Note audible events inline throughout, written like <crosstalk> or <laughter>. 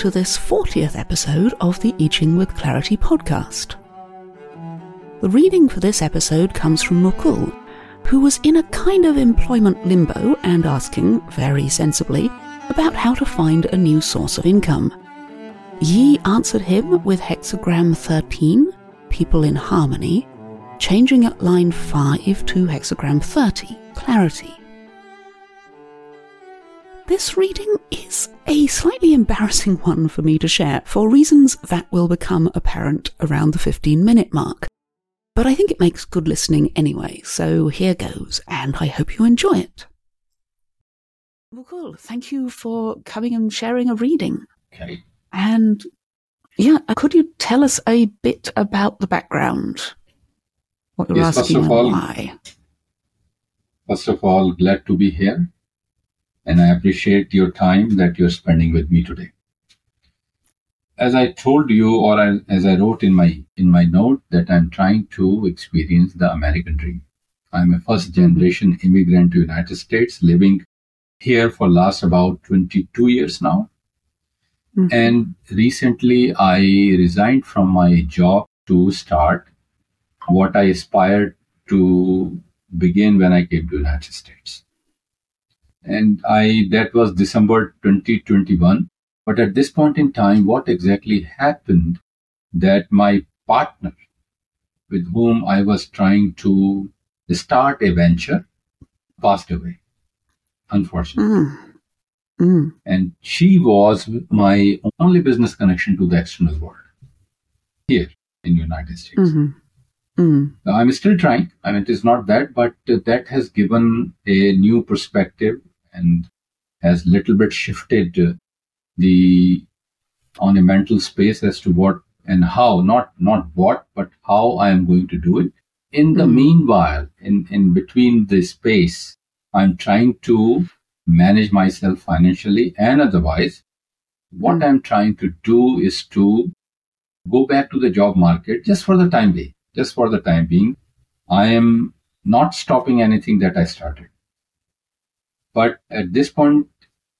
to this 40th episode of the I Ching with Clarity podcast. The reading for this episode comes from Mukul, who was in a kind of employment limbo and asking, very sensibly, about how to find a new source of income. Yi answered him with hexagram 13, People in Harmony, changing at line 5 to hexagram 30, Clarity. This reading is slightly embarrassing one for me to share for reasons that will become apparent around the 15 minute mark. But I think it makes good listening anyway, so here goes, and I hope you enjoy it. Well, cool. Thank you for coming and sharing a reading. Okay. And yeah, uh, could you tell us a bit about the background? What you're Yes, asking and all- why? First of all, glad to be here. And I appreciate your time that you're spending with me today. As I told you, or I- as I wrote in my in my note, that I'm trying to experience the American dream. I'm a first generation immigrant to United States, living here for last about 22 years now. Mhm. And recently, I resigned from my job to start what I aspired to begin when I came to United States. And I that was December 2021. But at this point in time, what exactly happened that my partner with whom I was trying to start a venture passed away, unfortunately. Mm. Mm. And she was my only business connection to the external world here in the United States. Mhm. Mm. I'm still trying. I mean, it is not that, but that has given a new perspective and has little bit shifted uh, the on a mental space as to what and how, not not what, but how I am going to do it. In the Mhm. meanwhile, in in between the space, I'm trying to manage myself financially and otherwise. What. I'm trying to do is to go back to the job market just for the time being. Just for the time being, I am not stopping anything that I started. But at this point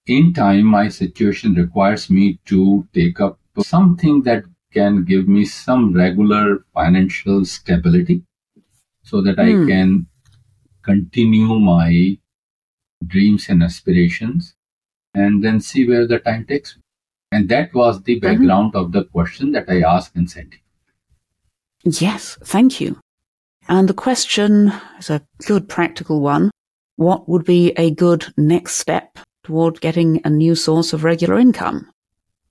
in time, my situation requires me to take up something that can give me some regular financial stability so that I Hmm. can continue my dreams and aspirations and then see where the time takes me. And that was the background of the question that I asked and sent. Yes, thank you. And the question is a good practical one. What would be a good next step toward getting a new source of regular income?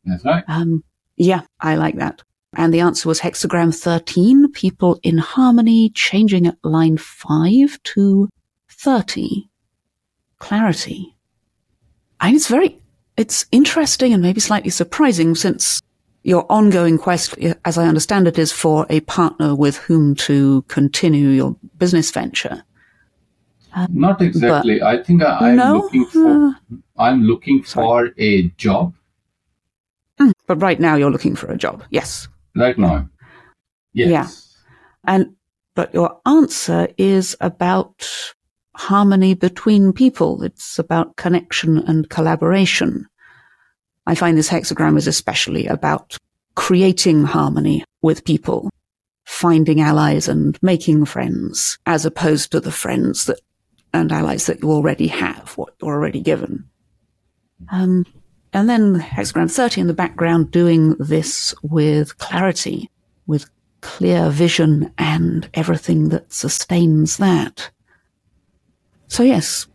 That's right. Um, yeah, I like that. And the answer was hexagram 13, people in harmony, changing at line 5 to 30. Clarity. And it's very, it's interesting and maybe slightly surprising since your ongoing quest, as I understand it, is for a partner with whom to continue your business venture. Not exactly. I think I, I'm no? looking for Uh, I'm looking Sorry. for a job mm, but right now you're looking for a job. Yes. right now. Yes. Yeah. And, but your answer is about harmony between people. It's about connection and collaboration. I find this hexagram is especially about creating harmony with people, finding allies and making friends, as opposed to the friends that and allies that you already have, what you're already given. Um, and then hexagram 30 in the background doing this with clarity, with clear vision and everything that sustains that. So yes,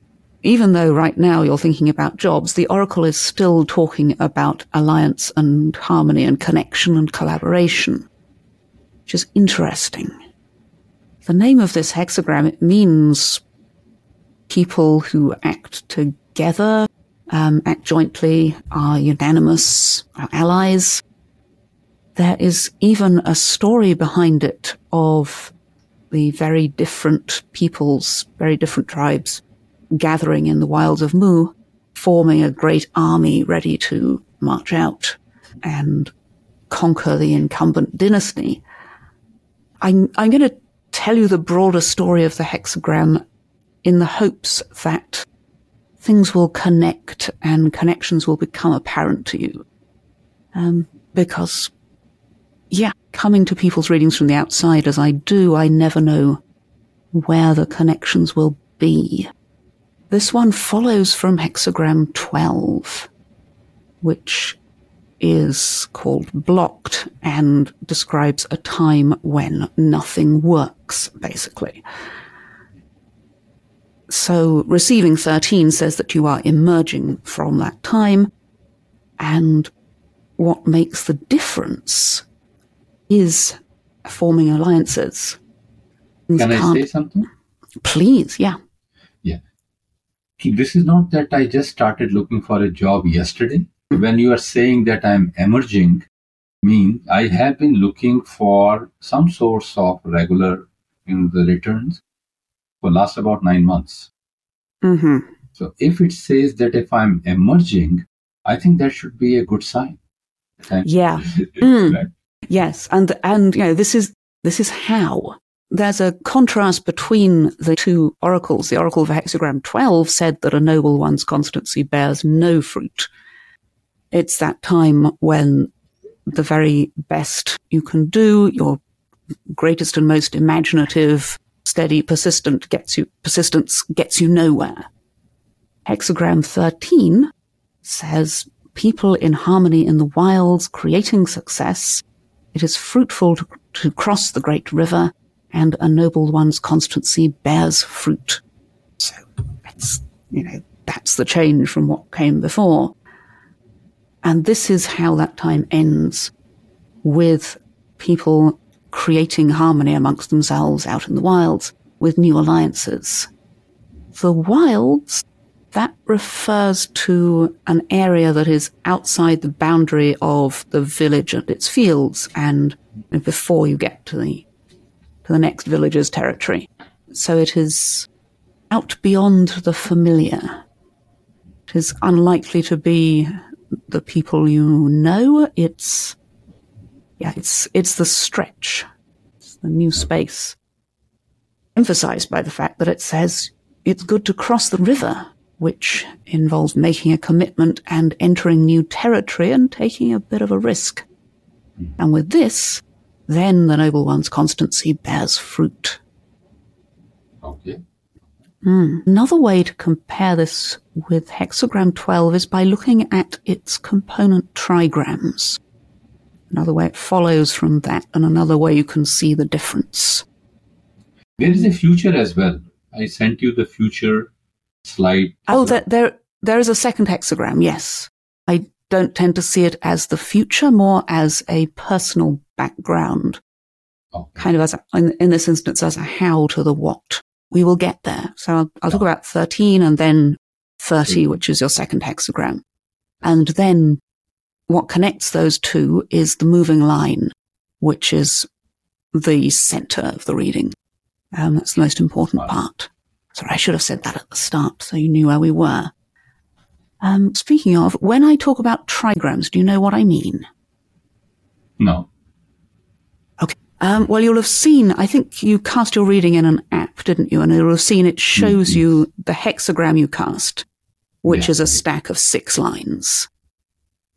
even though right now you're thinking about jobs, the Oracle is still talking about alliance and harmony and connection and collaboration, which is interesting. The name of this hexagram, it means people who act together, um, act jointly, are unanimous, are allies. There is even a story behind it of the very different peoples, very different tribes gathering in the wilds of Mu, forming a great army ready to march out and conquer the incumbent dynasty. I'm, I'm going to tell you the broader story of the hexagram in the hopes that things will connect and connections will become apparent to you. Um, because, yeah, coming to people's readings from the outside as I do, I never know where the connections will be. This one follows from hexagram 12, which is called blocked and describes a time when nothing works, basically. So receiving 13 says that you are emerging from that time and what makes the difference is forming alliances. Can I say something? Please, yeah. Yeah. This is not that I just started looking for a job yesterday. When you are saying that I'm emerging, mean I have been looking for some source of regular in the returns for last about nine months. Mm-hmm. So if it says that if I'm emerging, I think that should be a good sign. Yeah. <laughs> Mm. Yes, and and you know this is this is how there's a contrast between the two oracles. The oracle of hexagram 12 said that a noble one's constancy bears no fruit. It's that time when the very best you can do, your greatest and most imaginative, steady, persistent gets you, persistence gets you nowhere. Hexagram 13 says people in harmony in the wilds creating success. It is fruitful to, to cross the great river and a noble one's constancy bears fruit. So that's, you know, that's the change from what came before. And this is how that time ends with people creating harmony amongst themselves out in the wilds with new alliances. The wilds, that refers to an area that is outside the boundary of the village and its fields and before you get to the to the next village's territory. So it is out beyond the familiar. It is unlikely to be the people you know. It's, yeah, it's, it's the stretch. It's the new space. Emphasized by the fact that it says it's good to cross the river, which involves making a commitment and entering new territory and taking a bit of a risk. And with this, then the noble one's constancy bears fruit. Okay. Mm. Another way to compare this with hexagram 12 is by looking at its component trigrams. Another way it follows from that, and another way you can see the difference. There is a future as well. I sent you the future slide. Oh, there, there, there is a second hexagram, yes. I don't tend to see it as the future, more as a personal background. Oh. Kind of as, a, in, in, this instance, as a how to the what. We will get there. So I'll, I'll talk about 13 and then 30, mm. which is your second hexagram. And then what connects those two is the moving line, which is the center of the reading. Um, that's the most important wow. part. Sorry, I should have said that at the start so you knew where we were. Um, speaking of, when I talk about trigrams, do you know what I mean? No. Okay. Um, well, you'll have seen, I think you cast your reading in an app, didn't you? And you'll have seen it shows mm-hmm. you the hexagram you cast, which yeah. is a stack of six lines.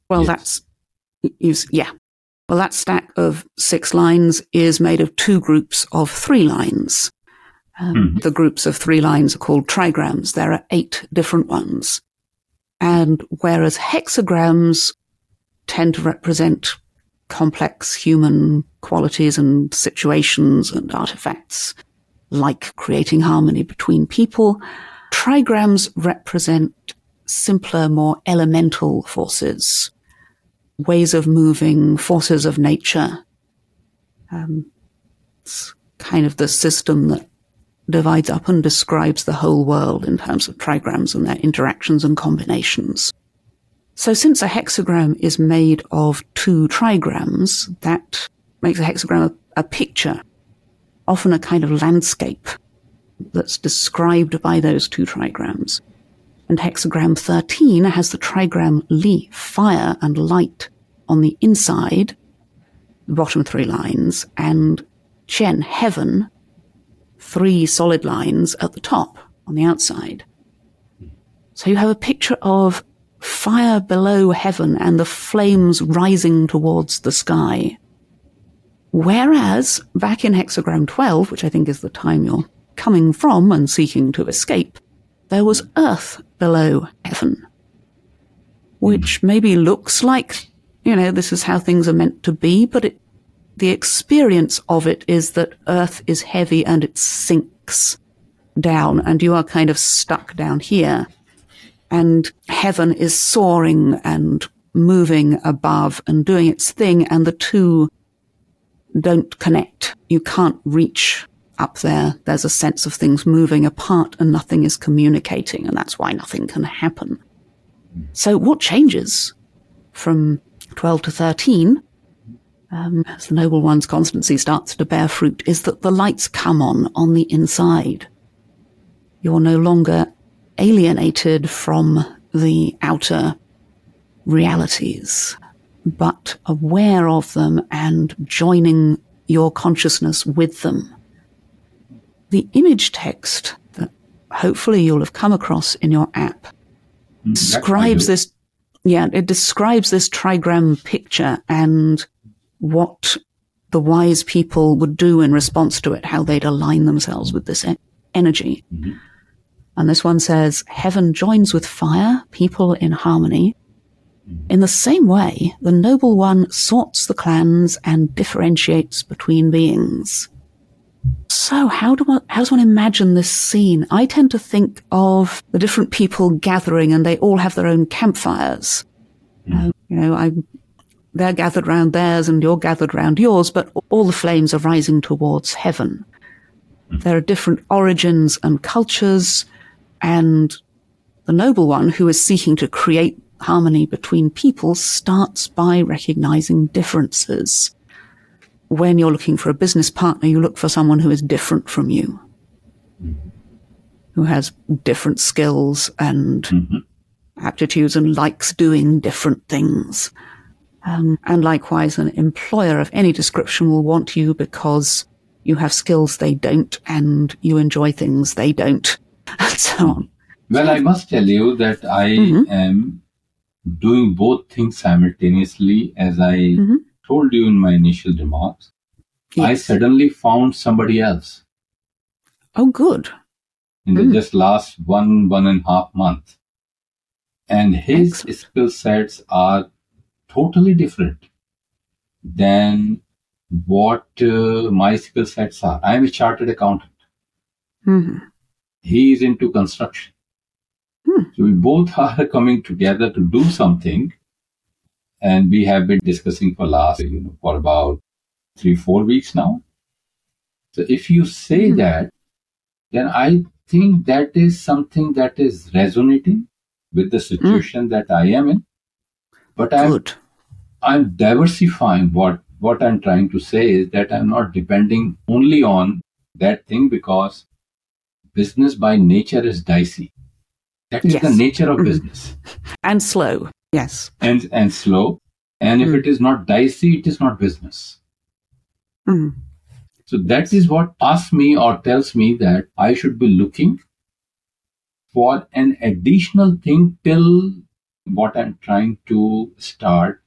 Well, yes. that's, yeah. Well, that stack of six lines is made of two groups of three lines. Um, mm-hmm. The groups of three lines are called trigrams. There are eight different ones. And whereas hexagrams tend to represent complex human qualities and situations and artifacts, like creating harmony between people, trigrams represent simpler, more elemental forces, ways of moving, forces of nature. Um, it's kind of the system that divides up and describes the whole world in terms of trigrams and their interactions and combinations. So since a hexagram is made of two trigrams, that makes a hexagram a, a picture, often a kind of landscape that's described by those two trigrams. And hexagram 13 has the trigram Li, fire and light, on the inside, the bottom three lines, and Qian, heaven, three solid lines at the top on the outside. So you have a picture of fire below heaven and the flames rising towards the sky. Whereas back in hexagram 12, which I think is the time you're coming from and seeking to escape, there was earth below heaven, which hmm. maybe looks like, you know, this is how things are meant to be, but it, the experience of it is that earth is heavy and it sinks down and you are kind of stuck down here and heaven is soaring and moving above and doing its thing and the two don't connect. You can't reach up there. There's a sense of things moving apart and nothing is communicating and that's why nothing can happen. So what changes from 12 to 13 um, as the noble one's constancy starts to bear fruit is that the lights come on on the inside. You're no longer alienated from the outer realities, but aware of them and joining your consciousness with them. The image text that hopefully you'll have come across in your app Mm, describes this, yeah, it describes this trigram picture and what the wise people would do in response to it, how they'd align themselves with this e- energy. Mhm. And this one says, Heaven joins with fire, people in harmony. In the same way, the noble one sorts the clans and differentiates between beings. So how do one, how does one imagine this scene? I tend to think of the different people gathering and they all have their own campfires. Uh, you know, I, they're gathered round theirs and you're gathered round yours, but all the flames are rising towards heaven. There are different origins and cultures, and the noble one who is seeking to create harmony between people starts by recognizing differences. When you're looking for a business partner, you look for someone who is different from you, who has different skills and Mhm. aptitudes and likes doing different things. Um, and likewise, an employer of any description will want you because you have skills they don't and you enjoy things they don't, <laughs> and so on. Well, I must tell you that I Mhm. am doing both things simultaneously, as I Mhm. Told you in my initial remarks. I suddenly found somebody else Oh, good. in the Mm. just last one, one and a half month. And his Excellent. skill sets are totally different than what uh, my skill sets are. I am a chartered accountant. hmm he is into construction. Hmm. So we both <laughs> are coming together to do something, and we have been discussing for last, you know, for about three, four weeks now. So if you say Hmm. that, then I think that is something that is resonating with the situation that I am in. But I'm Good. I'm diversifying what what I'm trying to say is that I'm not depending only on that thing because business by nature is dicey. That is the nature of Mhm. business And slow. Yes. and and slow. And if Mm. it is not dicey, it is not business. Mm. So that is what asks me or tells me that I should be looking for an additional thing till what I'm trying to start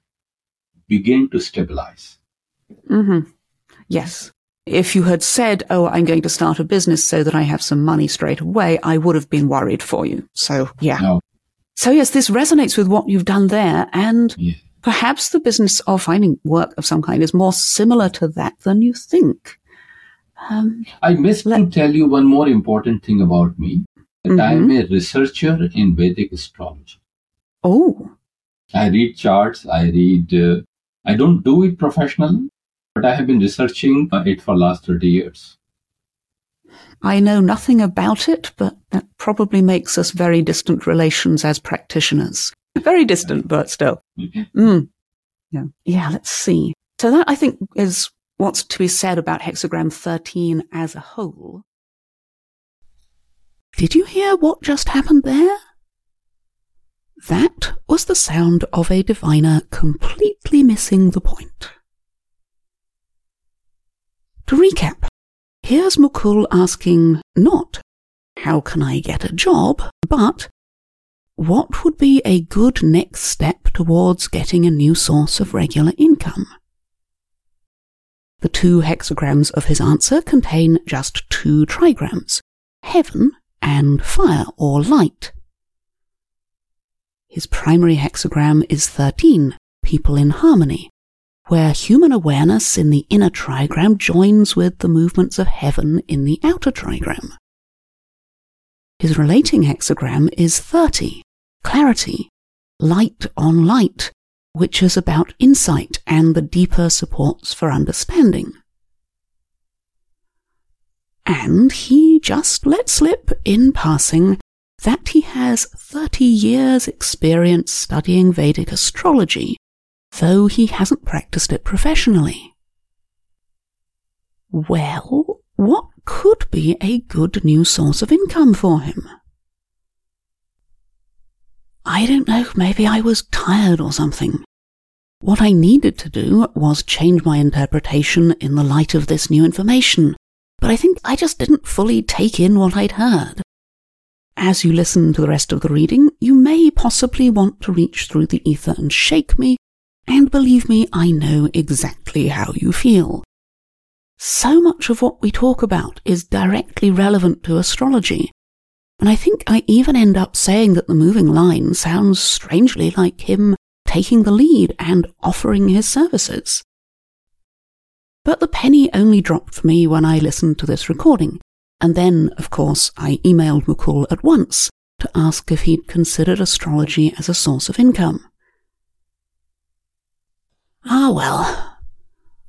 begin to stabilize. Mm-hmm. Yes. If you had said, oh, I'm going to start a business so that I have some money straight away, I would have been worried for you. So, yeah. No. So, yes, this resonates with what you've done there. And Yeah. perhaps the business of finding work of some kind is more similar to that than you think. Um, I missed to tell you one more important thing about me that I am Mhm. a researcher in Vedic astrology. oh, I read charts, I read, uh, I don't do it professionally, but I have been researching uh, it for last 30 years. I know nothing about it, but that probably makes us very distant relations as practitioners. <laughs> Very distant, but still. Mm. Yeah. Yeah, let's see. So that I think is what's to be said about hexagram 13 as a whole. Did you hear what just happened there? That was the sound of a diviner completely missing the point. To recap, here's Mukul asking not, how can I get a job, but what would be a good next step towards getting a new source of regular income? The two hexagrams of his answer contain just two trigrams, heaven and fire or light. His primary hexagram is 13, people in harmony, where human awareness in the inner trigram joins with the movements of heaven in the outer trigram. His relating hexagram is 30, clarity, light on light, which is about insight and the deeper supports for understanding. And he just let slip in passing that he has 30 years experience studying Vedic astrology, though he hasn't practiced it professionally. Well, what could be a good new source of income for him. I don't know, maybe I was tired or something. What I needed to do was change my interpretation in the light of this new information, but I think I just didn't fully take in what I'd heard. As you listen to the rest of the reading, you may possibly want to reach through the ether and shake me, and believe me, I know exactly how you feel so much of what we talk about is directly relevant to astrology. And I think I even end up saying that the moving line sounds strangely like him taking the lead and offering his services. But the penny only dropped for me when I listened to this recording, and then, of course, I emailed Mukul at once to ask if he'd considered astrology as a source of income. Well,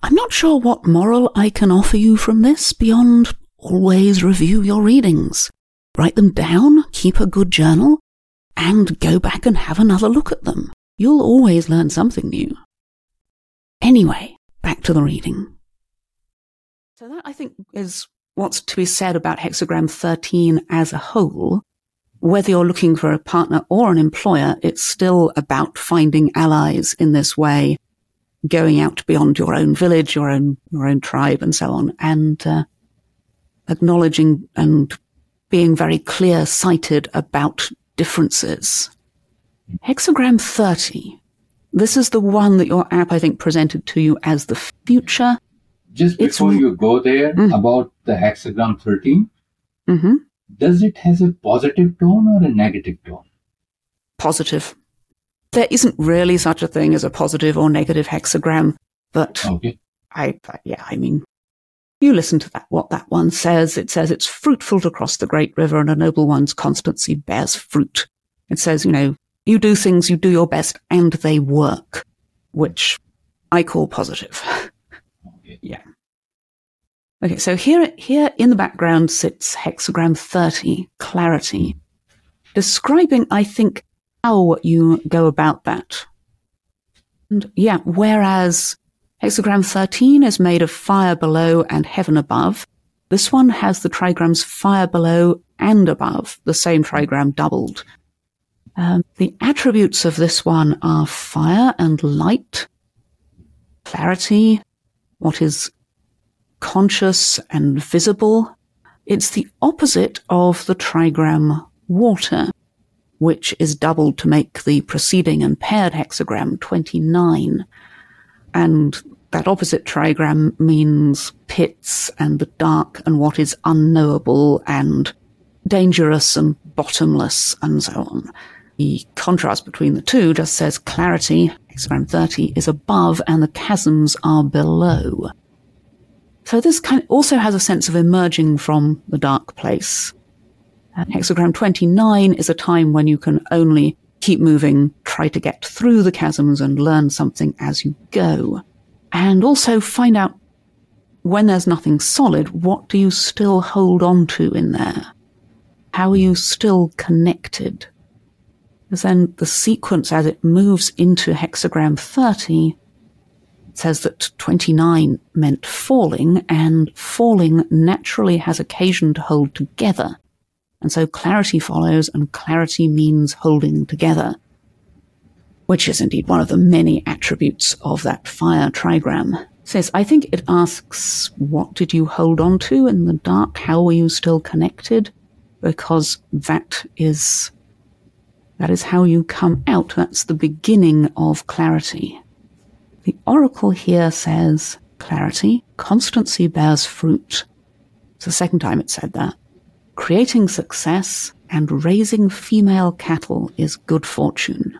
I'm not sure what moral I can offer you from this beyond always review your readings. Write them down, keep a good journal, and go back and have another look at them. You'll always learn something new. Anyway, back to the reading. So that I think is what's to be said about hexagram 13 as a whole. Whether you're looking for a partner or an employer, it's still about finding allies in this way going out beyond your own village, your own your own tribe, and so on, and uh, acknowledging and being very clear sighted about differences. Hexagram 30. This is the one that your app, I think, presented to you as the future. Just before it's, you go there mm-hmm. about the hexagram 13, mm-hmm. does it has a positive tone or a negative tone? Positive. There isn't really such a thing as a positive or negative hexagram, but okay. I, yeah, I mean, you listen to that, what that one says. It says it's fruitful to cross the great river and a noble one's constancy bears fruit. It says, you know, you do things, you do your best and they work, which I call positive. Okay. <laughs> yeah. Okay, so here, here in the background sits hexagram 30, clarity, hmm. describing, I think, how you go about that. And yeah, whereas hexagram 13 is made of fire below and heaven above, this one has the trigrams fire below and above, the same trigram doubled. Um, the attributes of this one are fire and light, clarity, what is conscious and visible. It's the opposite of the trigram water which is doubled to make the preceding and paired hexagram 29. And that opposite trigram means pits and the dark and what is unknowable and dangerous and bottomless and so on. The contrast between the two just says clarity, hexagram 30, is above and the chasms are below. So this kind of also has a sense of emerging from the dark place Uh, hexagram 29 is a time when you can only keep moving, try to get through the chasms and learn something as you go. And also find out when there's nothing solid, what do you still hold on to in there? How are you still connected? Because then the sequence as it moves into hexagram 30 says that 29 meant falling, and falling naturally has occasion to hold together. And so clarity follows, and clarity means holding together, which is indeed one of the many attributes of that fire trigram. Says, I think it asks, what did you hold on to in the dark? How were you still connected? Because that is That is how you come out. That's the beginning of clarity. The oracle here says clarity, constancy bears fruit. It's the second time it said that. Creating success and raising female cattle is good fortune.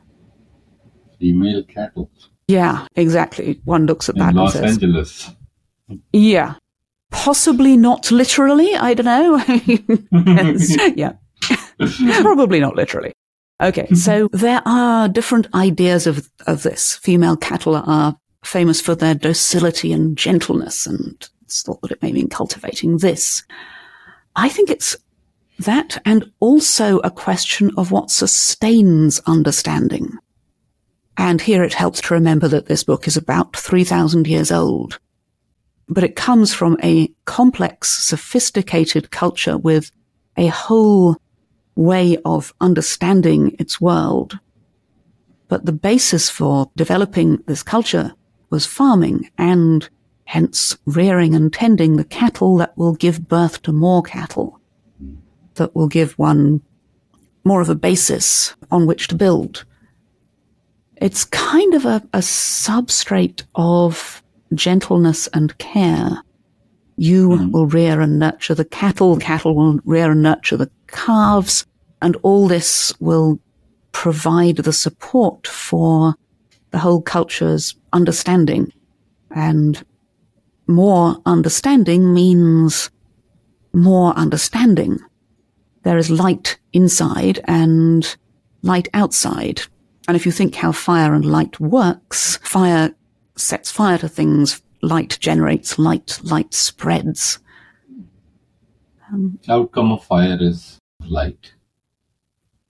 Female cattle. Yeah, exactly. One looks at In that Los says, Angeles. yeah. Possibly not literally, I don't know. <laughs> Yeah. <laughs> Probably not literally. Okay, <laughs> so there are different ideas of, of this. Female cattle are famous for their docility and gentleness, and it's thought that it may mean cultivating this. I think it's that and also a question of what sustains understanding. And here it helps to remember that this book is about 3,000 years old. But it comes from a complex, sophisticated culture with a whole way of understanding its world. But the basis for developing this culture was farming and hence rearing and tending the cattle that will give birth to more cattle, that will give one more of a basis on which to build. It's kind of a, a substrate of gentleness and care. You hmm. will rear and nurture the cattle, cattle will rear and nurture the calves, and all this will provide the support for the whole culture's understanding. And more understanding means more understanding. There is light inside and light outside. And if you think how fire and light works, fire sets fire to things, light generates light, light spreads. Outcome of fire is light.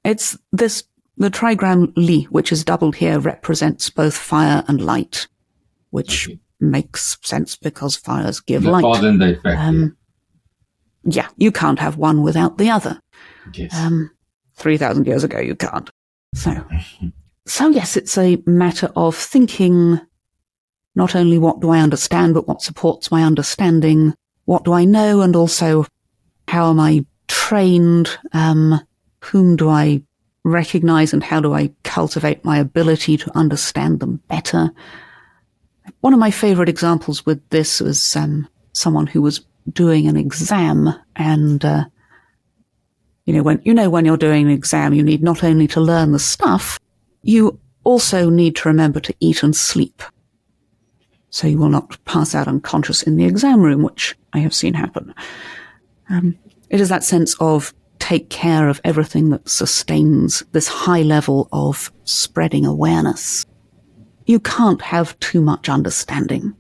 It's this, the trigram Li, which is doubled here, represents both fire and light, which Okay. makes sense because fires give The light. cause and effect. Um, yeah, you can't have one without the other. yes. Um, 3,000 years ago, you can't. So, <laughs> so yes, it's a matter of thinking not only what do I understand, but what supports my understanding, what do I know, and also how am I trained, um, whom do I recognize, and how do I cultivate my ability to understand them better. One of my favorite examples with this was um, someone who was doing an exam and uh, you know, when, you know, when you're doing an exam, you need not only to learn the stuff, you also need to remember to eat and sleep. So you will not pass out unconscious in the exam room, which I have seen happen. Um, it is that sense of take care of everything that sustains this high level of spreading awareness. You can't have too much understanding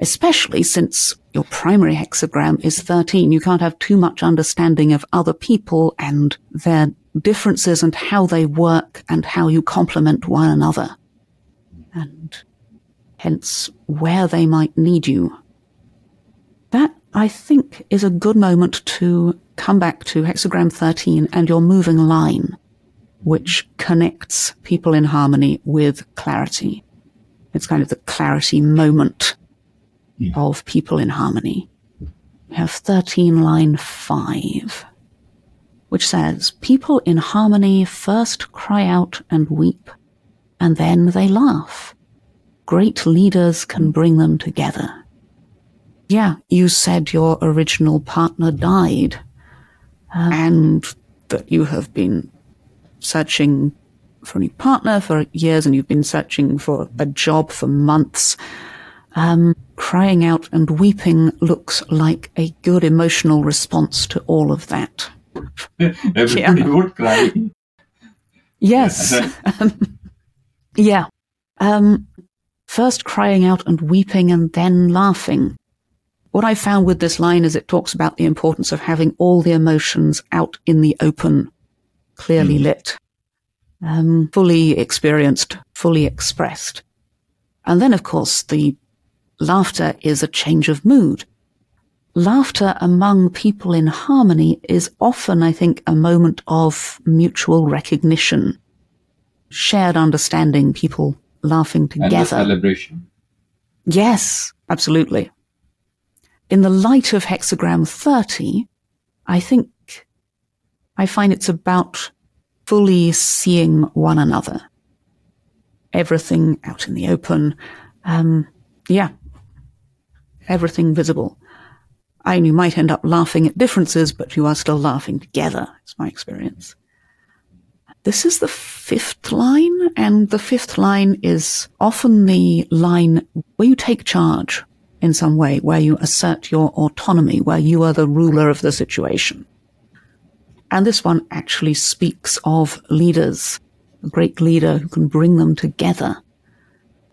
especially since your primary hexagram is 13. You can't have too much understanding of other people and their differences and how they work and how you complement one another. And hence where they might need you. That, I think, is a good moment to come back to hexagram 13 and your moving line, which connects people in harmony with clarity. It's kind of the clarity moment Yeah. of people in harmony. We have 13 line 5, which says, People in harmony first cry out and weep, and then they laugh. Great leaders can bring them together. Yeah, you said your original partner died, uh, and that you have been searching for a new partner for years and you've been searching for a job for months. Um, crying out and weeping looks like a good emotional response to all of that. <laughs> Everybody would cry. Yes. Um, <laughs> yeah. Um, first crying out and weeping and then laughing. What I found with this line is it talks about the importance of having all the emotions out in the open, clearly lit, um, fully experienced, fully expressed. And then, of course, the laughter is a change of mood. Laughter among people in harmony is often, I think, a moment of mutual recognition, shared understanding, people laughing together. And celebration. Yes, absolutely. In the light of hexagram 30, I think I find it's about fully seeing one another. Everything out in the open. Um, yeah. Everything visible. And you might end up laughing at differences, but you are still laughing together. It's my experience. This is the fifth line, and the fifth line is often the line where you take charge in some way, where you assert your autonomy, where you are the ruler of the situation. And this one actually speaks of leaders, a great leader who can bring them together.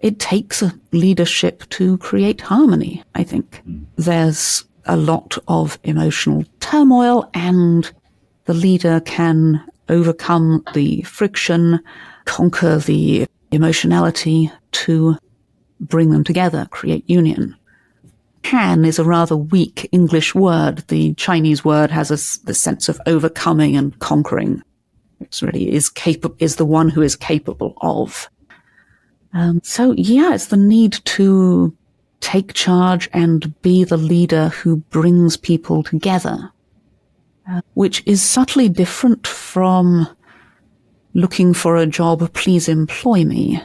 It takes a leadership to create harmony, I think. Hmm. There's a lot of emotional turmoil and the leader can overcome the friction, conquer the emotionality to bring them together, create union. Can is a rather weak English word. The Chinese word has a, the sense of overcoming and conquering. It's really is capable, is the one who is capable of. Um, so yeah, it's the need to take charge and be the leader who brings people together which is subtly different from looking for a job, please employ me.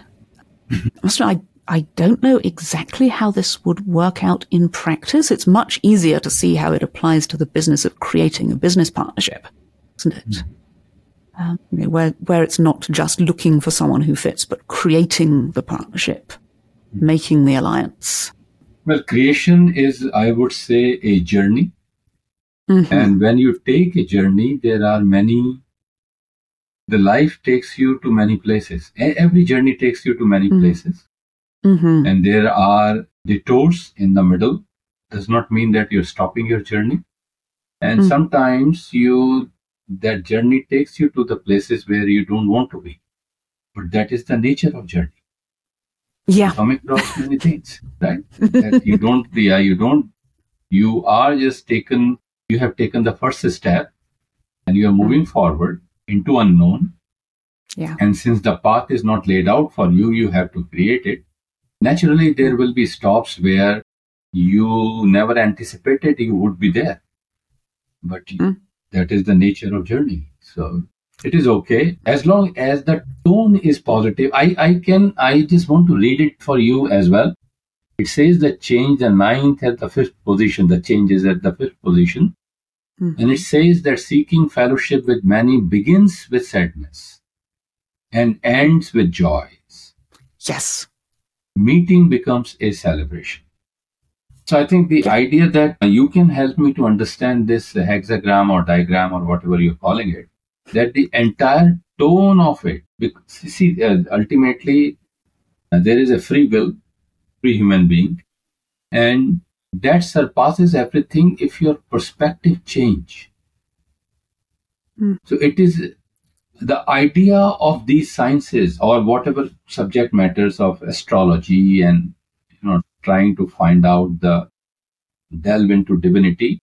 I, I don't know exactly how this would work out in practice. It's much easier to see how it applies to the business of creating a business partnership, isn't it? Mm. Um, where, where it's not just looking for someone who fits, but creating the partnership, mm. making the alliance. Well, creation is, I would say, a journey Mm-hmm. And when you take a journey, there are many, the life takes you to many places. Every journey takes you to many mm-hmm. places. Mm-hmm. And there are detours in the middle. Does not mean that you're stopping your journey. And mm. sometimes you, that journey takes you to the places where you don't want to be. But that is the nature of journey. Yeah. You come across many things, right? that you don't, yeah, you don't, you are just taken you have taken the first step and you are moving mm-hmm. forward into unknown. Yeah. And since the path is not laid out for you, you have to create it. Naturally, there will be stops where you never anticipated you would be there. But mm. That is the nature of journey. So it is okay as long as the tone is positive. I, I can, I just want to read it for you as well. It says that change the ninth at the fifth position, the change is at the fifth position. Mm-hmm. And it says that seeking fellowship with many begins with sadness and ends with joys. Yes. Meeting becomes a celebration. So I think the idea that you can help me to understand this hexagram or diagram or whatever you're calling it, that the entire tone of it, because, see, uh, ultimately uh, there is a free will, free human being, and that surpasses everything if your perspective change. Mm. So it is the idea of these sciences or whatever subject matters of astrology and you know trying to find out the delve into divinity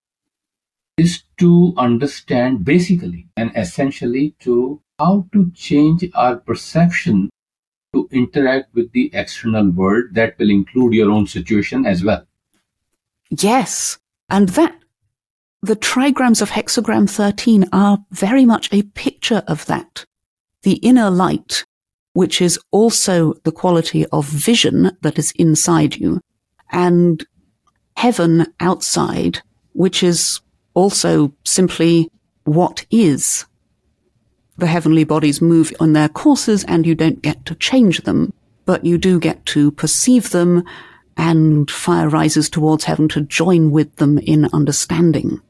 is to understand basically and essentially to how to change our perception to interact with the external world that will include your own situation as well Yes. And that, the trigrams of hexagram 13 are very much a picture of that. The inner light, which is also the quality of vision that is inside you, and heaven outside, which is also simply what is. The heavenly bodies move on their courses and you don't get to change them, but you do get to perceive them and fire rises towards heaven to join with them in understanding.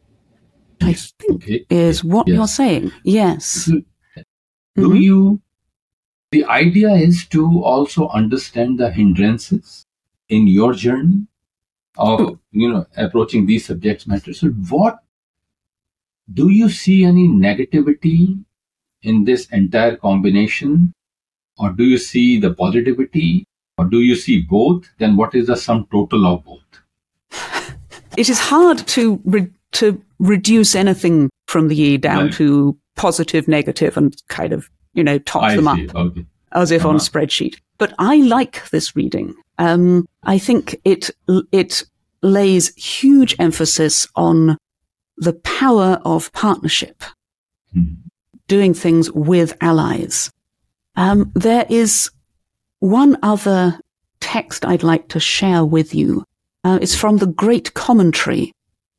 I think okay. is what yes. you're saying. Yes. Do, mm-hmm. you, the idea is to also understand the hindrances in your journey of, you know, approaching these subject matters. So what, do you see any negativity in this entire combination? Or do you see the positivity? Or do you see both? Then what is the sum total of both? it is hard to re- to reduce anything from the E down right. to positive, negative, and kind of you know top I them see. up okay. as if uh-huh. on a spreadsheet. But I like this reading. Um, I think it it lays huge emphasis on the power of partnership. Hmm. doing things with allies. Um, there is one other text I'd like to share with you. Uh, it's from the Great Commentary,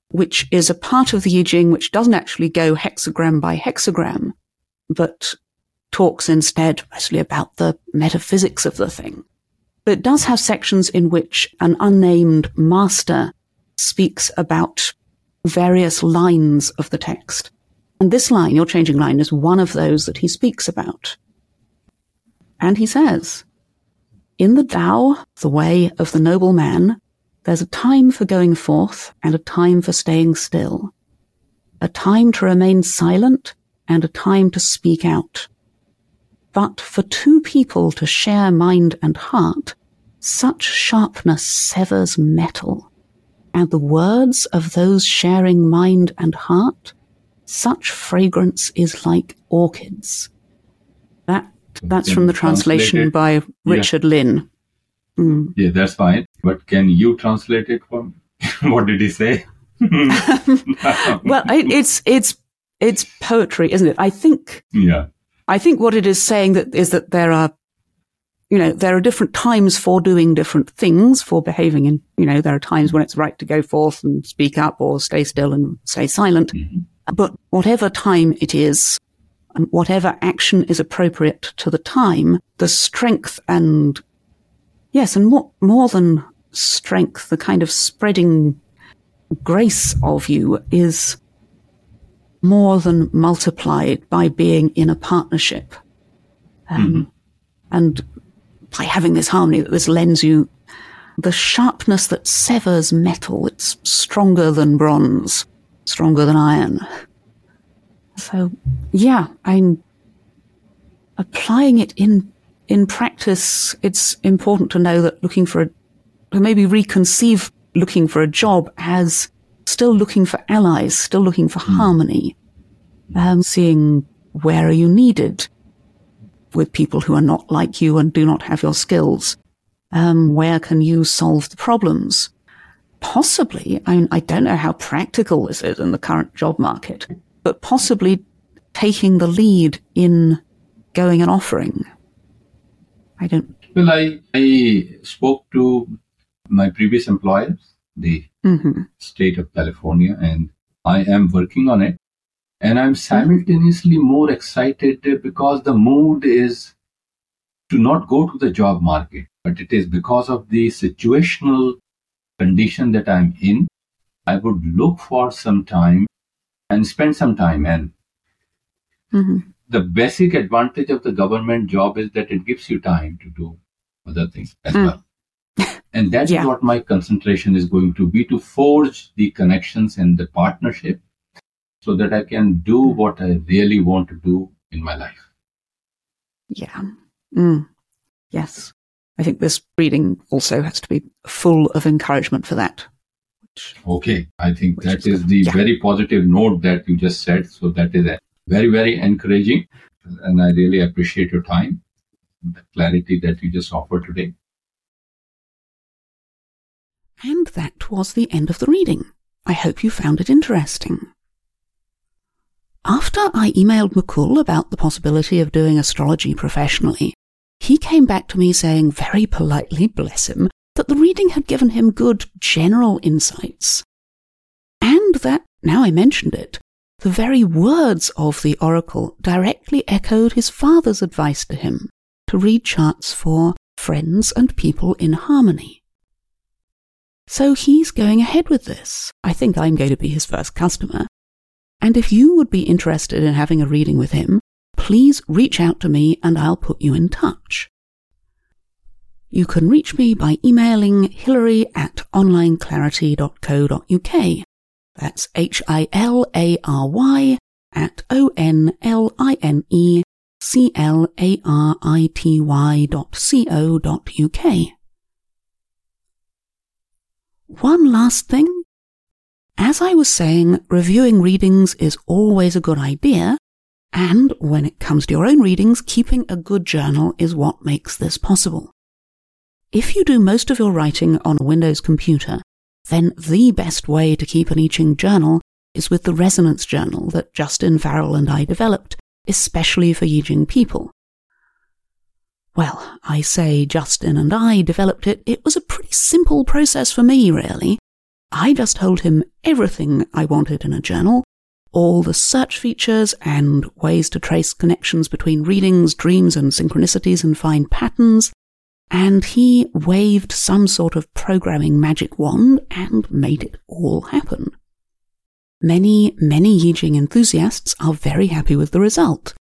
which is a part of the I Ching which doesn't actually go hexagram by hexagram, but talks instead mostly about the metaphysics of the thing. But it does have sections in which an unnamed master speaks about various lines of the text. And this line, your changing line, is one of those that he speaks about. And he says, In the Tao, the way of the noble man, there's a time for going forth and a time for staying still, a time to remain silent and a time to speak out. But for two people to share mind and heart, such sharpness severs metal, and the words of those sharing mind and heart, such fragrance is like orchids. That that's from the translation by Richard yeah. Lynn. Mm. Yeah, that's fine. But can you translate it for me? <laughs> what did he say? <laughs> well, it, it's it's it's poetry, isn't it? I think. Yeah. I think what it is saying that is that there are, you know, there are different times for doing different things, for behaving, in, you know, there are times when it's right to go forth and speak up or stay still and stay silent. Mm-hmm. But whatever time it is, and whatever action is appropriate to the time, the strength and yes, and more more than strength, the kind of spreading grace of you is more than multiplied by being in a partnership. Um, mm-hmm. And by having this harmony that this lends you the sharpness that severs metal. It's stronger than bronze, stronger than iron. So, yeah, I'm applying it in in practice. It's important to know that looking for a, to maybe reconceive looking for a job as still looking for allies, still looking for mm. harmony, um, seeing where are you needed with people who are not like you and do not have your skills. Um, where can you solve the problems? Possibly, I, mean, I don't know how practical this is in the current job market, but possibly taking the lead in going and offering. I don't. Well, I, I spoke to my previous employers the mm-hmm. state of California, and I am working on it. And I'm simultaneously more excited because the mood is to not go to the job market, but it is because of the situational condition that I'm in. I would look for some time and spend some time. And mm-hmm. the basic advantage of the government job is that it gives you time to do other things as mm. well. And that's <laughs> yeah. what my concentration is going to be to forge the connections and the partnership so that I can do what I really want to do in my life. Yeah. Mm. Yes. I think this reading also has to be full of encouragement for that. Which, okay. I think that is, is the yeah. very positive note that you just said. So that is very, very encouraging. And I really appreciate your time, the clarity that you just offered today. And that was the end of the reading. I hope you found it interesting. After I emailed Mukul about the possibility of doing astrology professionally, he came back to me saying very politely, bless him, that the reading had given him good general insights. And that, now I mentioned it, the very words of the oracle directly echoed his father's advice to him to read charts for friends and people in harmony. So he's going ahead with this. I think I'm going to be his first customer. And if you would be interested in having a reading with him, please reach out to me and I'll put you in touch. You can reach me by emailing hilary at onlineclarity.co.uk. That's H-I-L-A-R-Y at O-N-L-I-N-E-C-L-A-R-I-T-Y dot C-O dot U-K. One last thing. As I was saying, reviewing readings is always a good idea, and when it comes to your own readings, keeping a good journal is what makes this possible. If you do most of your writing on a Windows computer, then the best way to keep an I Ching journal is with the Resonance Journal that Justin Farrell and I developed especially for Yijing people. Well, I say Justin and I developed it. It was a pretty simple process for me, really. I just told him everything I wanted in a journal, all the search features and ways to trace connections between readings, dreams, and synchronicities and find patterns, and he waved some sort of programming magic wand and made it all happen. Many, many Yijing enthusiasts are very happy with the result.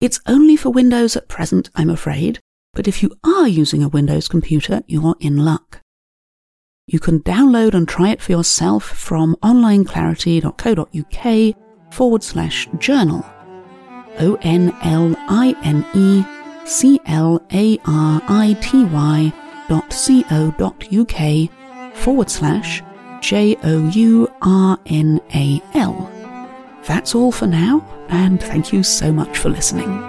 It's only for Windows at present, I'm afraid, but if you are using a Windows computer, you're in luck. You can download and try it for yourself from onlineclarity.co.uk forward slash journal. O N L I N E C L A R I T Y dot C O dot UK forward slash J O U R N A L. That's all for now, and thank you so much for listening.